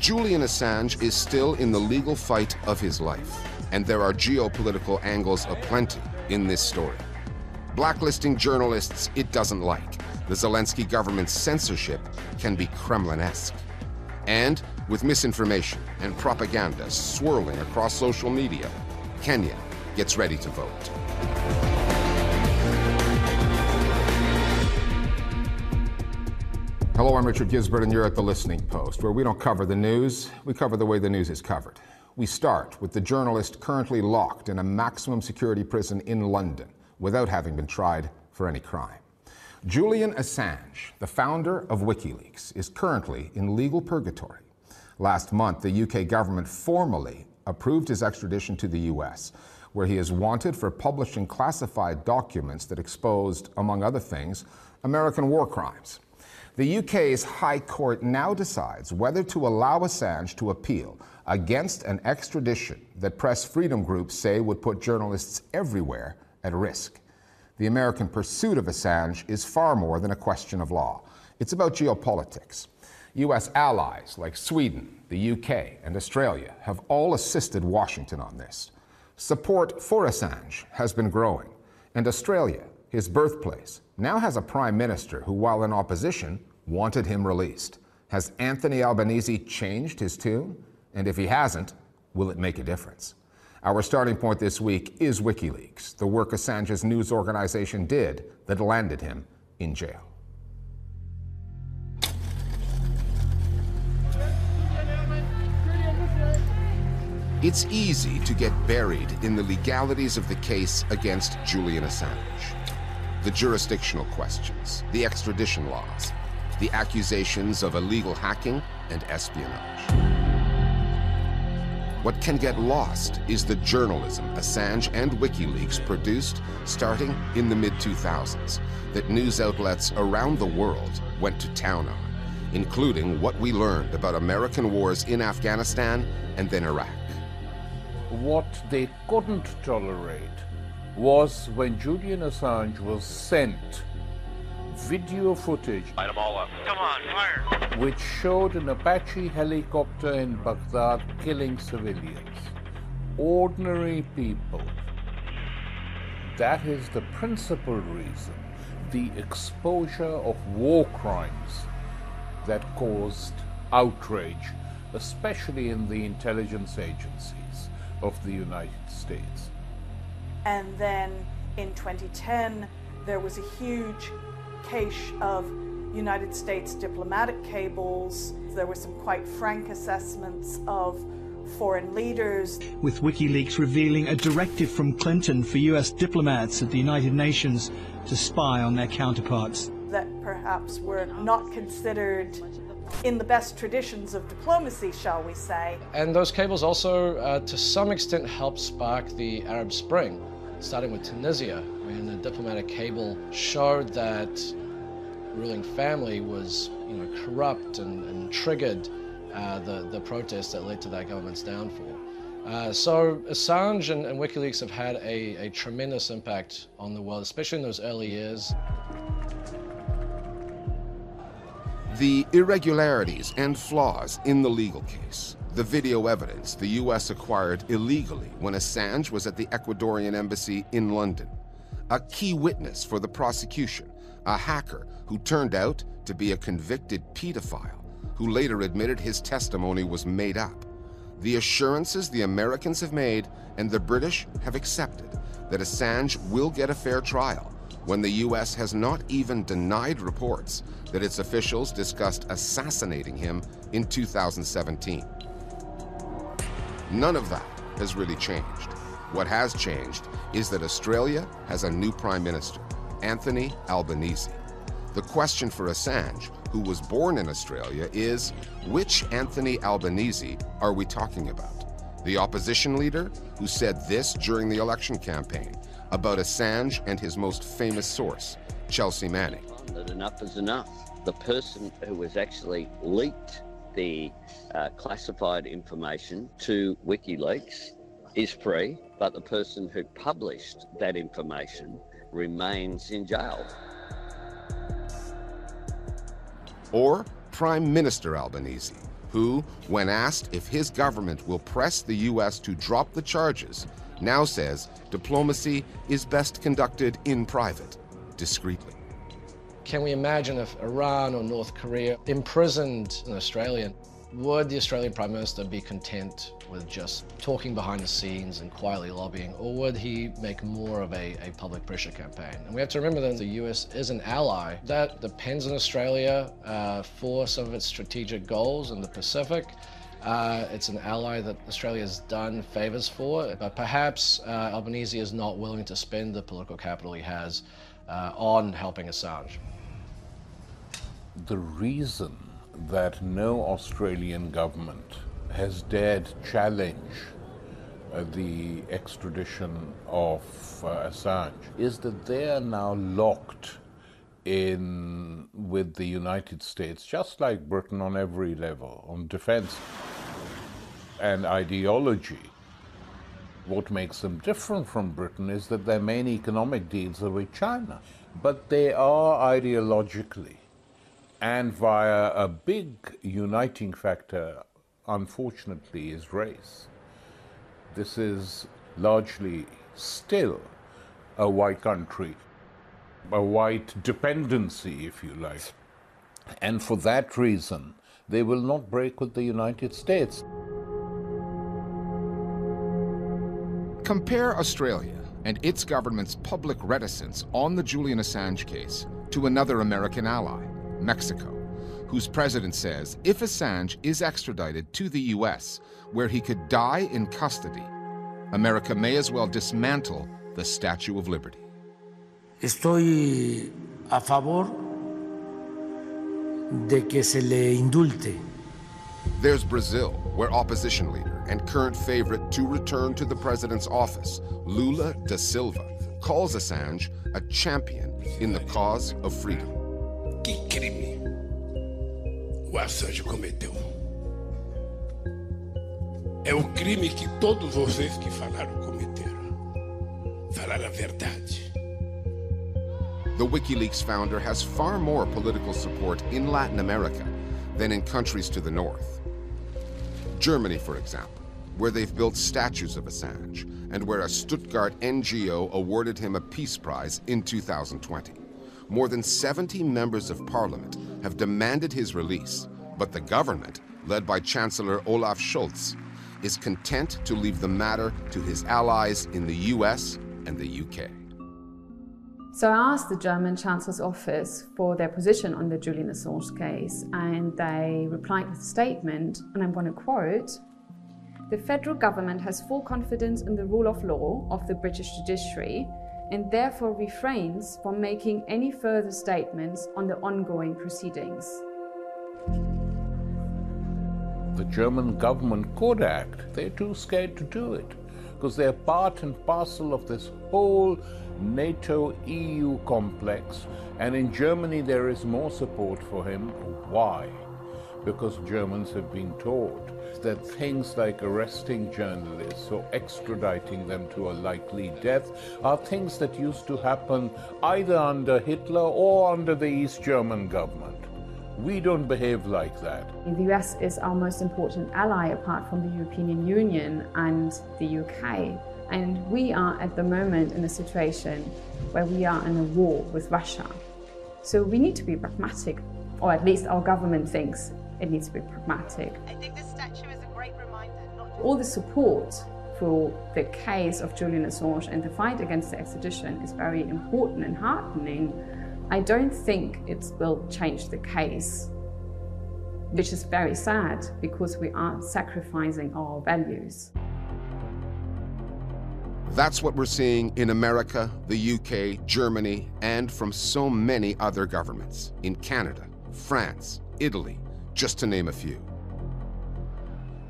Julian Assange is still in the legal fight of his life, and there are geopolitical angles aplenty in this story. Blacklisting journalists it doesn't like. The Zelensky government's censorship can be Kremlin-esque. And with misinformation and propaganda swirling across social media, Kenya gets ready to vote. Hello, I'm Richard Gizbert, and you're at the Listening Post, where we don't cover the news, we cover the way the news is covered. We start with the journalist currently locked in a maximum security prison in London without having been tried for any crime. Julian Assange, the founder of WikiLeaks, is currently in legal purgatory. Last month, the UK government formally approved his extradition to the US, where he is wanted for publishing classified documents that exposed, among other things, American war crimes. The UK's High Court now decides whether to allow Assange to appeal against an extradition that press freedom groups say would put journalists everywhere at risk. The American pursuit of Assange is far more than a question of law. It's about geopolitics. U.S. allies like Sweden, the UK, and Australia have all assisted Washington on this. Support for Assange has been growing, and Australia, his birthplace, now has a prime minister who, while in opposition, wanted him released. Has Anthony Albanese changed his tune? And if he hasn't, will it make a difference? Our starting point this week is WikiLeaks, the work Assange's news organization did that landed him in jail. It's easy to get buried in the legalities of the case against Julian Assange. The jurisdictional questions, the extradition laws, the accusations of illegal hacking and espionage. What can get lost is the journalism Assange and WikiLeaks produced starting in the mid-2000s that news outlets around the world went to town on, including what we learned about American wars in Afghanistan and then Iraq. What they couldn't tolerate was when Julian Assange was sent video footage Light them all up. Come on, which showed an Apache helicopter in Baghdad killing civilians. Ordinary people. That is the principal reason, the exposure of war crimes that caused outrage, especially in the intelligence agencies of the United States. And then in 2010, there was a huge cache of United States diplomatic cables. There were some quite frank assessments of foreign leaders. with WikiLeaks revealing a directive from Clinton for US diplomats at the United Nations to spy on their counterparts. that perhaps were not considered in the best traditions of diplomacy, shall we say. And those cables also, uh, to some extent, helped spark the Arab Spring, starting with Tunisia, when a diplomatic cable showed that ruling family was, you know, corrupt and, and triggered uh, the, the protests that led to that government's downfall. Uh, so Assange and, and WikiLeaks have had a, a tremendous impact on the world, especially in those early years. The irregularities and flaws in the legal case, the video evidence the U.S. acquired illegally when Assange was at the Ecuadorian embassy in London, a key witness for the prosecution, a hacker who turned out to be a convicted pedophile who later admitted his testimony was made up, the assurances the Americans have made and the British have accepted that Assange will get a fair trial when the U.S. has not even denied reports that its officials discussed assassinating him in 2017. None of that has really changed. What has changed is that Australia has a new Prime Minister, Anthony Albanese. The question for Assange, who was born in Australia, is which Anthony Albanese are we talking about? The opposition leader who said this during the election campaign about Assange and his most famous source, Chelsea Manning. that enough is enough. The person who was actually leaked the uh, classified information to WikiLeaks is free, but the person who published that information remains in jail. Or Prime Minister Albanese, who, when asked if his government will press the U.S. to drop the charges, now says diplomacy is best conducted in private, discreetly. Can we imagine if Iran or North Korea imprisoned an Australian? Would the Australian Prime Minister be content with just talking behind the scenes and quietly lobbying, or would he make more of a, a public pressure campaign? And we have to remember that the US is an ally that depends on Australia uh, for some of its strategic goals in the Pacific. Uh, it's an ally that Australia has done favors for, but perhaps uh, Albanese is not willing to spend the political capital he has uh, on helping Assange. The reason that no Australian government has dared challenge uh, the extradition of uh, Assange is that they are now locked in with the United States, just like Britain on every level, on defense and ideology. What makes them different from Britain is that their main economic deals are with China, but they are ideologically and via a big uniting factor, unfortunately, is race. This is largely still a white country, a white dependency, if you like. And for that reason, they will not break with the United States. Compare Australia and its government's public reticence on the Julian Assange case to another American ally, Mexico, whose president says if Assange is extradited to the U.S., where he could die in custody, America may as well dismantle the Statue of Liberty. Estoy a favor de que se le indulte. There's Brazil, where opposition leader and current favorite to return to the president's office, Lula da Silva, calls Assange a champion in the cause of freedom. Que crime o Assange cometeu? É o crime que todos vocês que falaram cometeram. Falar a verdade. The WikiLeaks founder has far more political support in Latin America than in countries to the north. Germany, for example, where they've built statues of Assange and where a Stuttgart NGO awarded him a Peace Prize in 2020. More than 70 members of parliament have demanded his release, but the government, led by Chancellor Olaf Scholz, is content to leave the matter to his allies in the US and the UK. So I asked the German Chancellor's office for their position on the Julian Assange case, and they replied with a statement, and I'm going to quote The federal government has full confidence in the rule of law of the British judiciary and therefore refrains from making any further statements on the ongoing proceedings. The German government could act. They're too scared to do it because they're part and parcel of this whole NATO EU complex. And in Germany, there is more support for him. Why? Because Germans have been taught that things like arresting journalists or extraditing them to a likely death are things that used to happen either under Hitler or under the East German government. We don't behave like that. The US is our most important ally apart from the European Union and the UK. And we are at the moment in a situation where we are in a war with Russia. So we need to be pragmatic, or at least our government thinks it needs to be pragmatic. I think this statue is a great reminder. All the support for the case of Julian Assange and the fight against the extradition is very important and heartening. I don't think it will change the case, which is very sad because we are sacrificing our values. That's what we're seeing in America, the UK, Germany, and from so many other governments in Canada, France, Italy, just to name a few.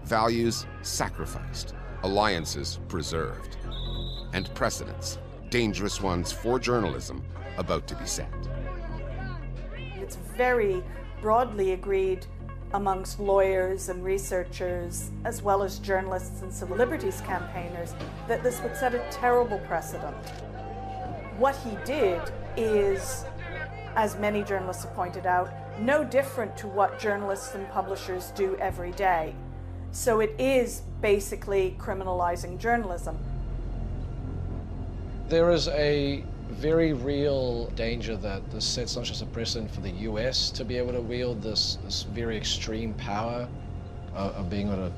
Values sacrificed, alliances preserved, and precedents, dangerous ones for journalism, about to be set. It's very broadly agreed amongst lawyers and researchers, as well as journalists and civil liberties campaigners, that this would set a terrible precedent. What he did is, as many journalists have pointed out, no different to what journalists and publishers do every day. So it is basically criminalizing journalism. There is a very real danger that this sets not just a precedent for the US to be able to wield this, this very extreme power of, of being able to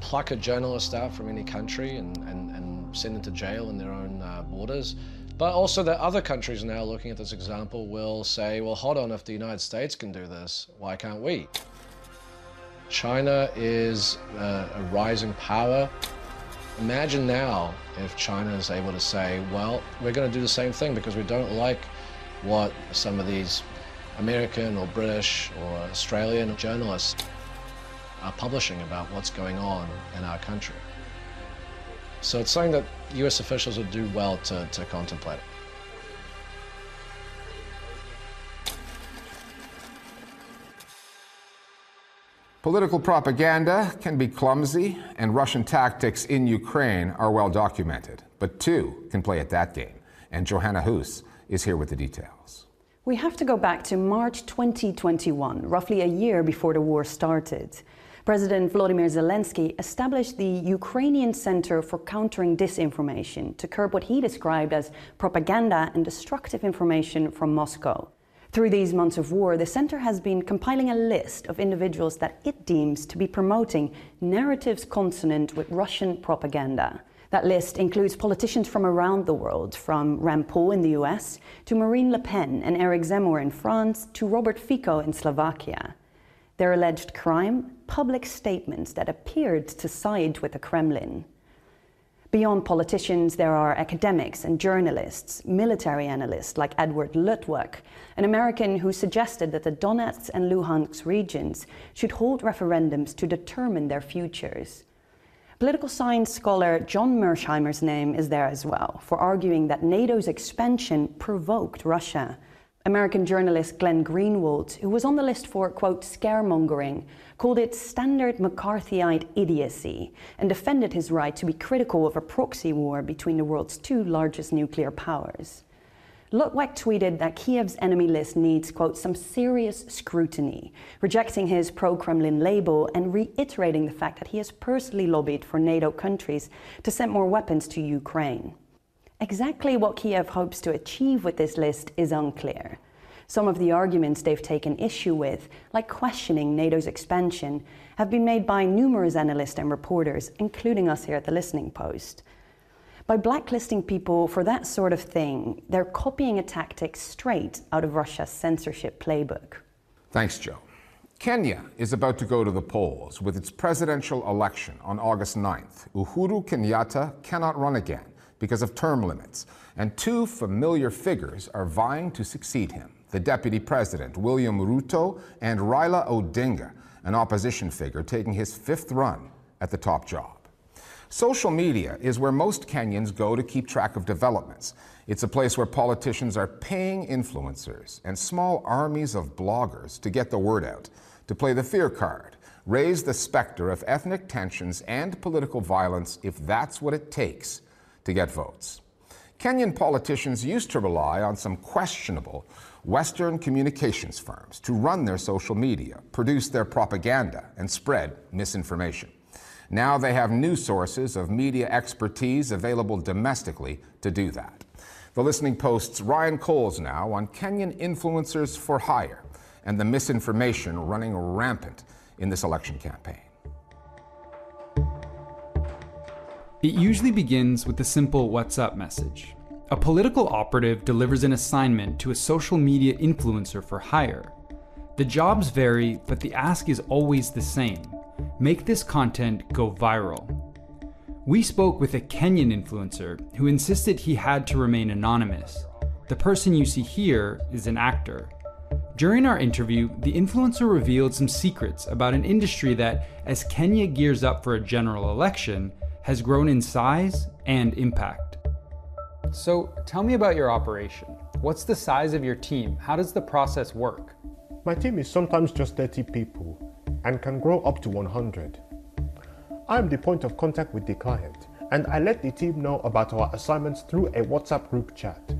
pluck a journalist out from any country and, and, and send them to jail in their own uh, borders. But also that other countries now looking at this example will say, well, hold on, if the United States can do this, why can't we? China is a, a rising power. Imagine now if China is able to say, well, we're going to do the same thing because we don't like what some of these American or British or Australian journalists are publishing about what's going on in our country. So it's something that US officials would do well to, to contemplate. It. Political propaganda can be clumsy, and Russian tactics in Ukraine are well documented. But two can play at that game, and Johanna Hoes is here with the details. We have to go back to March 2021, roughly a year before the war started. President Volodymyr Zelensky established the Ukrainian Center for Countering Disinformation to curb what he described as propaganda and destructive information from Moscow. Through these months of war, the center has been compiling a list of individuals that it deems to be promoting narratives consonant with Russian propaganda. That list includes politicians from around the world, from Rand Paul in the US to Marine Le Pen and Eric Zemmour in France to Robert Fico in Slovakia. Their alleged crime? Public statements that appeared to side with the Kremlin. Beyond politicians, there are academics and journalists, military analysts like Edward Luttwak, an American who suggested that the Donetsk and Luhansk regions should hold referendums to determine their futures. Political science scholar John Mearsheimer's name is there as well, for arguing that NATO's expansion provoked Russia. American journalist Glenn Greenwald, who was on the list for, quote, scaremongering, called it standard McCarthyite idiocy and defended his right to be critical of a proxy war between the world's two largest nuclear powers. Luttwak tweeted that Kiev's enemy list needs, quote, some serious scrutiny, rejecting his pro Kremlin label and reiterating the fact that he has personally lobbied for NATO countries to send more weapons to Ukraine. Exactly what Kiev hopes to achieve with this list is unclear. Some of the arguments they've taken issue with, like questioning NATO's expansion, have been made by numerous analysts and reporters, including us here at the Listening Post. By blacklisting people for that sort of thing, they're copying a tactic straight out of Russia's censorship playbook. Thanks, Joe. Kenya is about to go to the polls with its presidential election on August 9th. Uhuru Kenyatta cannot run again because of term limits, and two familiar figures are vying to succeed him the deputy president, William Ruto, and Raila Odinga, an opposition figure taking his fifth run at the top job. Social media is where most Kenyans go to keep track of developments. It's a place where politicians are paying influencers and small armies of bloggers to get the word out, to play the fear card, raise the specter of ethnic tensions and political violence if that's what it takes to get votes. Kenyan politicians used to rely on some questionable Western communications firms to run their social media, produce their propaganda, and spread misinformation. Now they have new sources of media expertise available domestically to do that. The Listening Post's Ryan Kohls now on Kenyan influencers for hire and the misinformation running rampant in this election campaign. It usually begins with a simple WhatsApp message. A political operative delivers an assignment to a social media influencer for hire. The jobs vary, but the ask is always the same make this content go viral. We spoke with a Kenyan influencer who insisted he had to remain anonymous. The person you see here is an actor. During our interview, the influencer revealed some secrets about an industry that, as Kenya gears up for a general election, has grown in size and impact. So, tell me about your operation. What's the size of your team? How does the process work? My team is sometimes just 30 people and can grow up to 100. I am the point of contact with the client and I let the team know about our assignments through a WhatsApp group chat.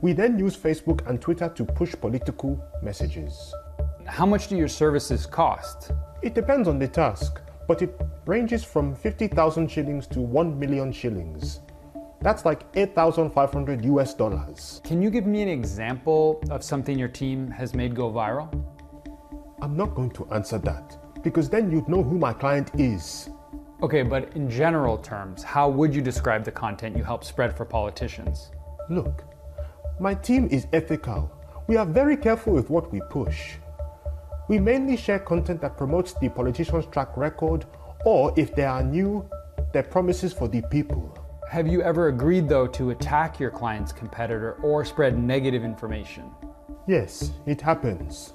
We then use Facebook and Twitter to push political messages. How much do your services cost? It depends on the task, but it ranges from 50,000 shillings to 1 million shillings. That's like 8,500 US dollars. Can you give me an example of something your team has made go viral? I'm not going to answer that because then you'd know who my client is. Okay, but in general terms, how would you describe the content you help spread for politicians? Look, my team is ethical. We are very careful with what we push. We mainly share content that promotes the politician's track record or, if they are new, their promises for the people. Have you ever agreed, though, to attack your client's competitor or spread negative information? Yes, it happens.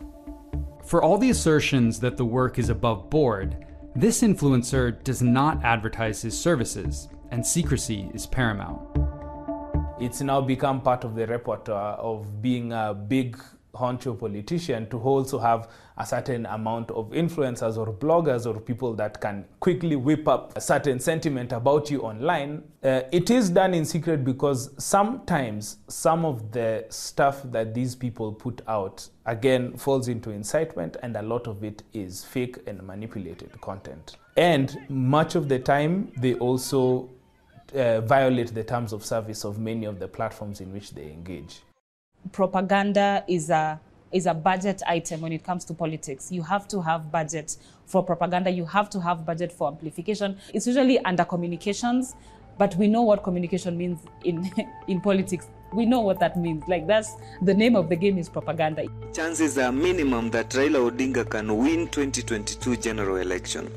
For all the assertions that the work is above board, this influencer does not advertise his services, and secrecy is paramount. It's now become part of the repertoire of being a big honcho politician to also have a certain amount of influencers or bloggers or people that can quickly whip up a certain sentiment about you online. Uh, it is done in secret because sometimes some of the stuff that these people put out again falls into incitement and a lot of it is fake and manipulated content. And much of the time they also uh, violate the terms of service of many of the platforms in which they engage propaganda is a is a budget item when it comes to politics. You have to have budget for propaganda. You have to have budget for amplification. It's usually under communications, but we know what communication means in in politics. We know what that means. Like that's the name of the game is propaganda. Chances are minimum that Raila Odinga can win 2022 general election.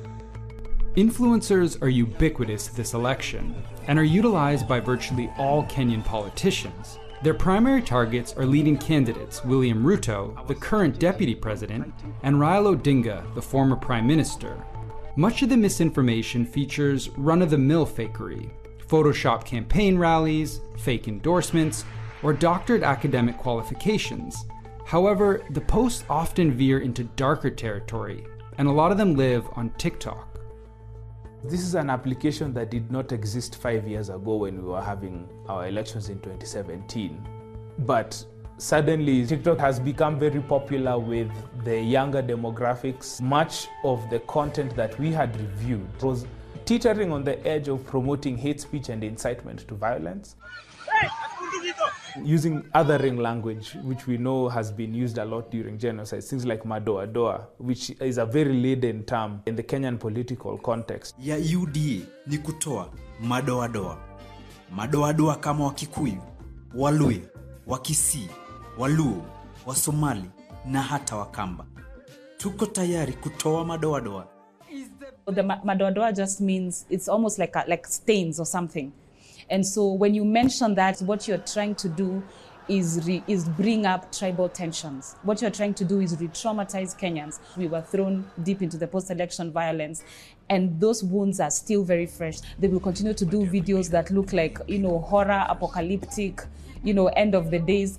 Influencers are ubiquitous this election and are utilized by virtually all Kenyan politicians. Their primary targets are leading candidates William Ruto, the current deputy president, and Raila Odinga, the former prime minister. Much of the misinformation features run of the mill fakery, Photoshop campaign rallies, fake endorsements, or doctored academic qualifications. However, the posts often veer into darker territory, and a lot of them live on TikTok. This is an application that did not exist five years ago when we were having our elections in 2017. But suddenly, TikTok has become very popular with the younger demographics. Much of the content that we had reviewed was teetering on the edge of promoting hate speech and incitement to violence. Hey, using othering language, which we know has been used a lot during genocide, things like madoadoa, which is a very laden term in the Kenyan political context. Ya UDA ni kutoa madoadoa, madoadoa kama Wakikuyu, Waluya, Wakisii, Waluo, Wasomali na hata Wakamba. Tuko tayari kutoa madoadoa. The madoadoa just means it's almost like a, like stains or something. And so when you mention that, what you're trying to do is, re, is bring up tribal tensions. What you're trying to do is re-traumatize Kenyans. We were thrown deep into the post-election violence and those wounds are still very fresh. They will continue to do videos that look like, you know, horror, apocalyptic, you know, end of the days.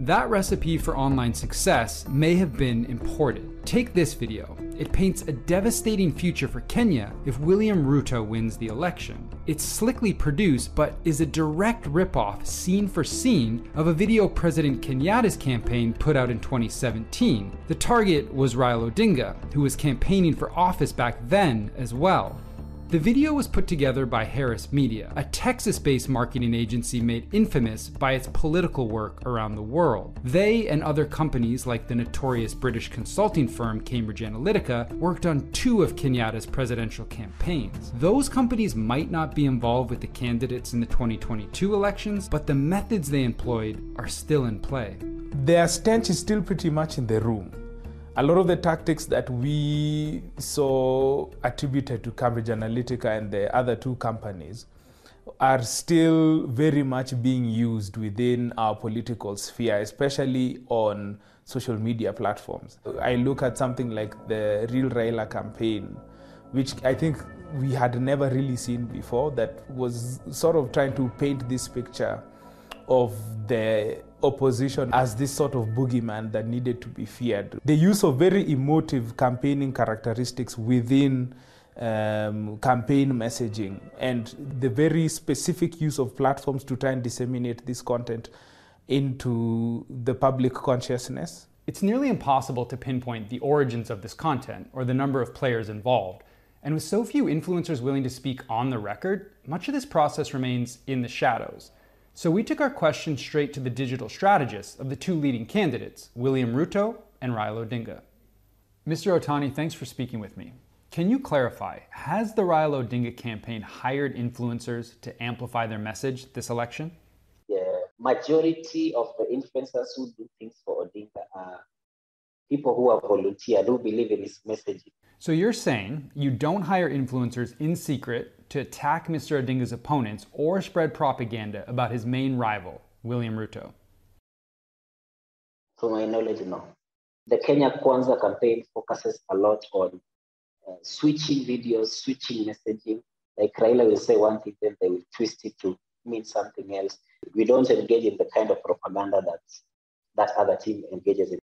That recipe for online success may have been imported. Take this video. It paints a devastating future for Kenya if William Ruto wins the election. It's slickly produced, but is a direct ripoff, scene for scene, of a video President Kenyatta's campaign put out in 2017. The target was Raila Odinga, who was campaigning for office back then as well. The video was put together by Harris Media, a Texas based marketing agency made infamous by its political work around the world. They and other companies like the notorious British consulting firm Cambridge Analytica worked on two of Kenyatta's presidential campaigns. Those companies might not be involved with the candidates in the 2022 elections, but the methods they employed are still in play. Their stench is still pretty much in the room a lot of the tactics that we saw attributed to Cambridge Analytica and the other two companies are still very much being used within our political sphere, especially on social media platforms. I look at something like the Real Raila campaign, which I think we had never really seen before, that was sort of trying to paint this picture of the opposition as this sort of boogeyman that needed to be feared. The use of very emotive campaigning characteristics within um, campaign messaging and the very specific use of platforms to try and disseminate this content into the public consciousness. It's nearly impossible to pinpoint the origins of this content or the number of players involved. And with so few influencers willing to speak on the record, much of this process remains in the shadows. So we took our question straight to the digital strategists of the two leading candidates, William Ruto and Raila Odinga. Mr. Otani, thanks for speaking with me. Can you clarify, has the Raila Odinga campaign hired influencers to amplify their message this election? The majority of the influencers who do things for Odinga are people who are volunteer, who believe in his messaging. So you're saying you don't hire influencers in secret to attack Mr. Odinga's opponents or spread propaganda about his main rival, William Ruto? To my knowledge, no. The Kenya Kwanza campaign focuses a lot on uh, switching videos, switching messaging. Like Raila will say one thing, then they will twist it to mean something else. We don't engage in the kind of propaganda that that other team engages in.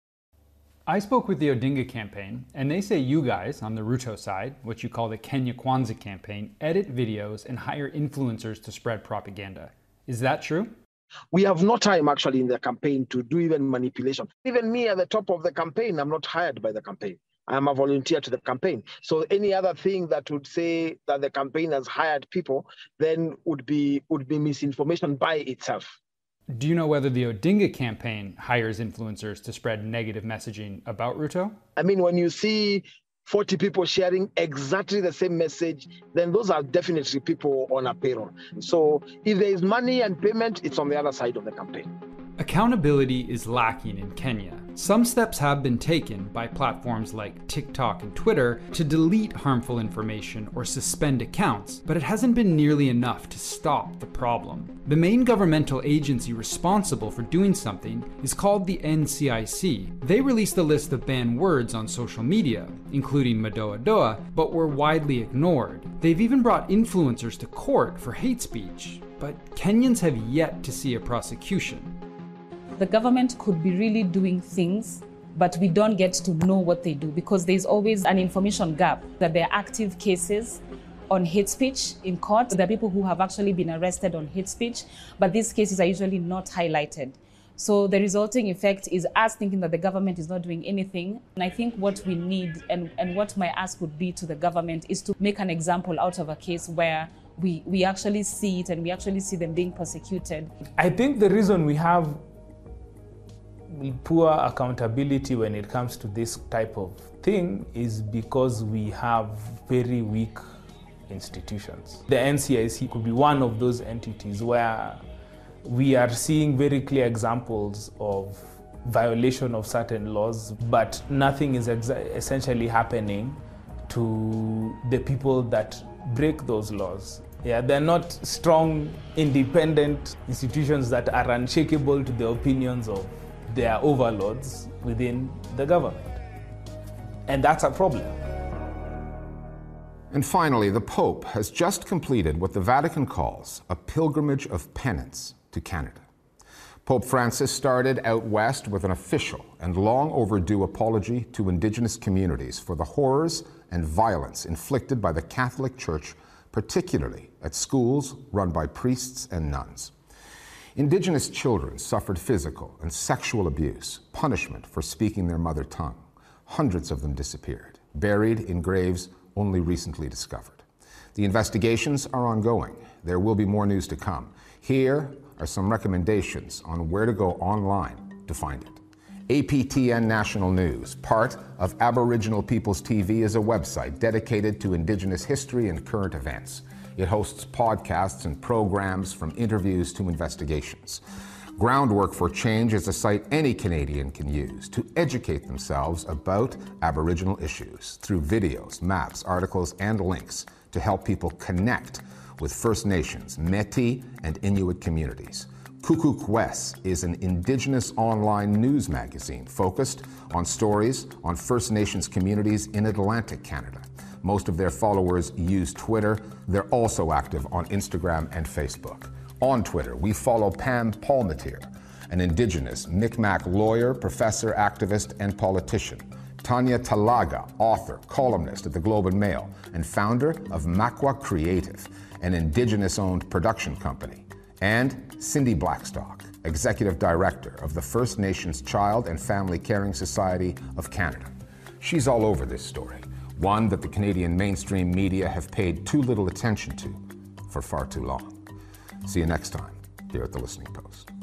I spoke with the Odinga campaign, and they say you guys on the Ruto side, what you call the Kenya Kwanza campaign, edit videos and hire influencers to spread propaganda. Is that true? We have no time actually in the campaign to do even manipulation. Even me at the top of the campaign, I'm not hired by the campaign. I am a volunteer to the campaign. So any other thing that would say that the campaign has hired people, then would be would be misinformation by itself. Do you know whether the Odinga campaign hires influencers to spread negative messaging about Ruto? I mean, when you see 40 people sharing exactly the same message, then those are definitely people on a payroll. So if there is money and payment, it's on the other side of the campaign. Accountability is lacking in Kenya. Some steps have been taken by platforms like TikTok and Twitter to delete harmful information or suspend accounts, but it hasn't been nearly enough to stop the problem. The main governmental agency responsible for doing something is called the NCIC. They released a list of banned words on social media, including Madoadoa, but were widely ignored. They've even brought influencers to court for hate speech, but Kenyans have yet to see a prosecution the government could be really doing things but we don't get to know what they do because there's always an information gap that there are active cases on hate speech in court. There are people who have actually been arrested on hate speech, but these cases are usually not highlighted. So the resulting effect is us thinking that the government is not doing anything. And I think what we need and, and what my ask would be to the government is to make an example out of a case where we, we actually see it and we actually see them being persecuted. I think the reason we have poor accountability when it comes to this type of thing is because we have very weak institutions. The NCIC could be one of those entities where we are seeing very clear examples of violation of certain laws, but nothing is essentially happening to the people that break those laws. Yeah, they're not strong, independent institutions that are unshakable to the opinions of their overlords within the government. And that's a problem. And finally, the Pope has just completed what the Vatican calls a pilgrimage of penance to Canada. Pope Francis started out west with an official and long overdue apology to Indigenous communities for the horrors and violence inflicted by the Catholic Church, particularly at schools run by priests and nuns. Indigenous children suffered physical and sexual abuse, punishment for speaking their mother tongue. Hundreds of them disappeared, buried in graves only recently discovered. The investigations are ongoing. There will be more news to come. Here are some recommendations on where to go online to find it. APTN National News, part of Aboriginal Peoples TV, is a website dedicated to Indigenous history and current events. It hosts podcasts and programs from interviews to investigations. Groundwork for Change is a site any Canadian can use to educate themselves about Aboriginal issues through videos, maps, articles, and links to help people connect with First Nations, Metis, and Inuit communities. Kukukwes is an Indigenous online news magazine focused on stories on First Nations communities in Atlantic Canada. Most of their followers use Twitter. They're also active on Instagram and Facebook. On Twitter, we follow Pam Palmater, an Indigenous Mi'kmaq lawyer, professor, activist, and politician. Tanya Talaga, author, columnist at the Globe and Mail, and founder of Makwa Creative, an Indigenous owned production company. And Cindy Blackstock, Executive Director of the First Nations Child and Family Caring Society of Canada. She's all over this story, one that the Canadian mainstream media have paid too little attention to for far too long. See you next time here at the Listening Post.